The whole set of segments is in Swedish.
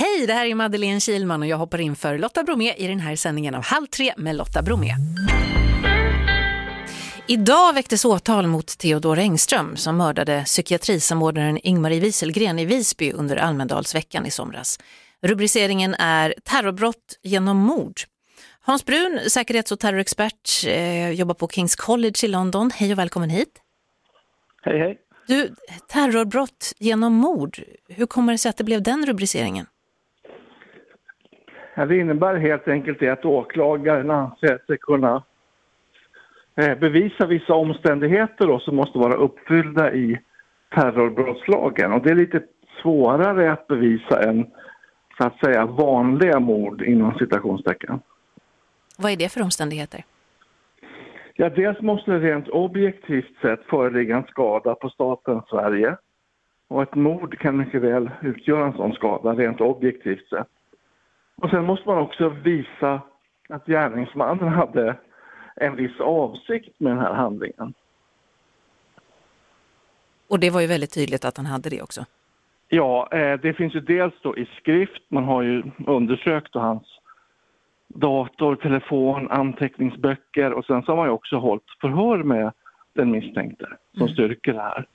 Hej, det här är Madeleine Kilman och jag hoppar in för Lotta Bromé i den här sändningen av Halv tre med Lotta Bromé. Idag väcktes åtal mot Theodor Engström som mördade psykiatrisamordnaren Ingmarie Wieselgren i Visby under Almedalsveckan i somras. Rubriceringen är terrorbrott genom mord. Hans Brun, säkerhets och terrorexpert, eh, jobbar på Kings College i London. Hej och välkommen hit. Hej, hej. Du, terrorbrott genom mord, hur kommer det sig att det blev den rubriceringen? Det innebär helt enkelt det att åklagaren anser sig kunna eh, bevisa vissa omständigheter då, som måste vara uppfyllda i terrorbrottslagen. Och det är lite svårare att bevisa än så att säga vanliga mord inom citationstecken. Vad är det för omständigheter? Ja, dels måste det rent objektivt sett föreligga en skada på staten Sverige. Och ett mord kan mycket väl utgöra en sån skada rent objektivt sett. Och sen måste man också visa att gärningsmannen hade en viss avsikt med den här handlingen. Och det var ju väldigt tydligt att han hade det också. Ja, eh, det finns ju dels då i skrift, man har ju undersökt hans dator, telefon, anteckningsböcker och sen så har man ju också hållit förhör med den misstänkte som mm. styrker det här.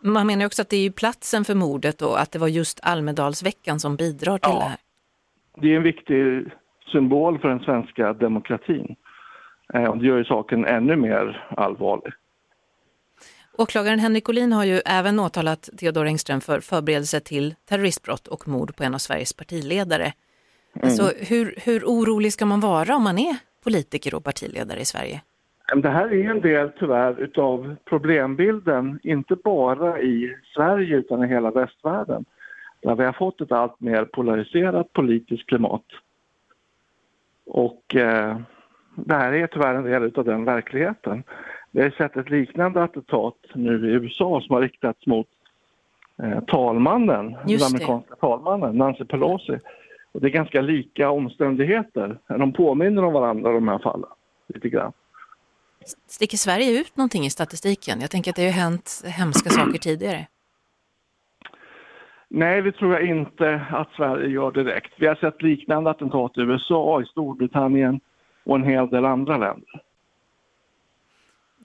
Man menar också att det är ju platsen för mordet och att det var just Almedalsveckan som bidrar till ja, det här. Det är en viktig symbol för den svenska demokratin. Eh, och det gör ju saken ännu mer allvarlig. Åklagaren Henrik Olin har ju även åtalat Theodor Engström för förberedelse till terroristbrott och mord på en av Sveriges partiledare. Mm. Alltså, hur, hur orolig ska man vara om man är politiker och partiledare i Sverige? Det här är en del tyvärr utav problembilden, inte bara i Sverige utan i hela västvärlden. Där vi har fått ett allt mer polariserat politiskt klimat. Och eh, det här är tyvärr en del av den verkligheten. Vi har sett ett liknande attentat nu i USA som har riktats mot eh, talmannen, den amerikanska talmannen, Nancy Pelosi. Och det är ganska lika omständigheter. De påminner om varandra de här fallen, lite grann. Sticker Sverige ut någonting i statistiken? Jag tänker att det har hänt hemska saker tidigare. Nej, det tror jag inte att Sverige gör direkt. Vi har sett liknande attentat i USA, i Storbritannien och en hel del andra länder.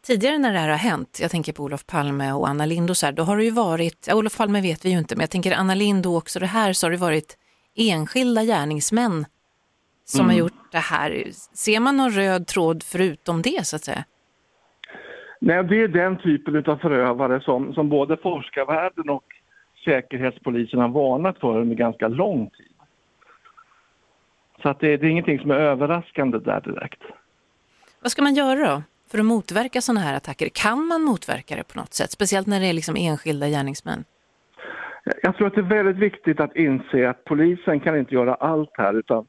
Tidigare när det här har hänt, jag tänker på Olof Palme och Anna Lind och så här, då har det ju varit, ja, Olof Palme vet vi ju inte, men jag tänker Anna Lind och också det här så har det varit enskilda gärningsmän som mm. har gjort det här. Ser man någon röd tråd förutom det så att säga? Nej, det är den typen av förövare som, som både forskarvärlden och Säkerhetspolisen har varnat för under ganska lång tid. Så att det, det är ingenting som är överraskande där direkt. Vad ska man göra då för att motverka sådana här attacker? Kan man motverka det på något sätt? Speciellt när det är liksom enskilda gärningsmän. Jag tror att det är väldigt viktigt att inse att polisen kan inte göra allt här utan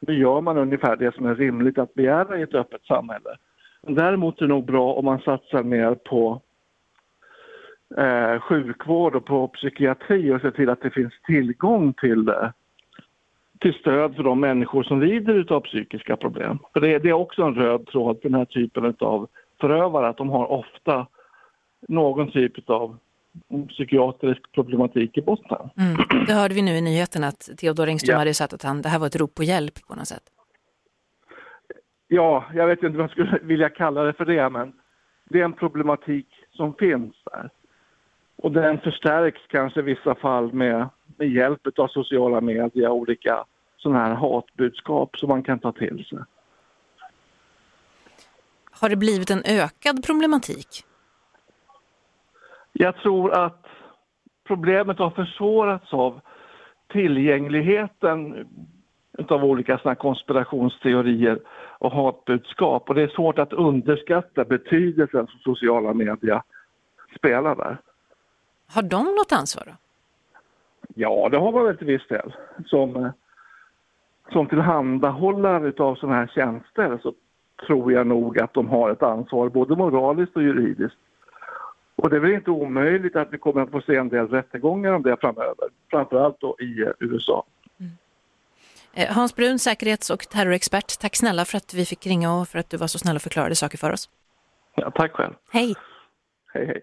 nu gör man ungefär det som är rimligt att begära i ett öppet samhälle. Däremot är det nog bra om man satsar mer på eh, sjukvård och på psykiatri och ser till att det finns tillgång till, eh, till stöd för de människor som lider av psykiska problem. För det, det är också en röd tråd för den här typen av förövare att de har ofta någon typ av psykiatrisk problematik i botten. Mm. Det hörde vi nu i nyheten att Theodor Engström ja. hade sagt att han, det här var ett rop på hjälp på något sätt. Ja, jag vet inte vad jag skulle vilja kalla det för det, men det är en problematik som finns där. Och den förstärks kanske i vissa fall med, med hjälp av sociala medier och olika sådana här hatbudskap som man kan ta till sig. Har det blivit en ökad problematik? Jag tror att problemet har försvårats av tillgängligheten av olika såna konspirationsteorier och hatbudskap. Och det är svårt att underskatta betydelsen som sociala medier spelar där. Har de något ansvar då? Ja, det har man väl till viss del. Som, eh, som tillhandahållare av sådana här tjänster så tror jag nog att de har ett ansvar både moraliskt och juridiskt. Och det är väl inte omöjligt att vi kommer att få se en del rättegångar om det framöver, framförallt då i USA. Mm. Eh, Hans Brun, säkerhets och terrorexpert, tack snälla för att vi fick ringa och för att du var så snäll och förklarade saker för oss. Ja, tack själv. Hej. Hej, hej.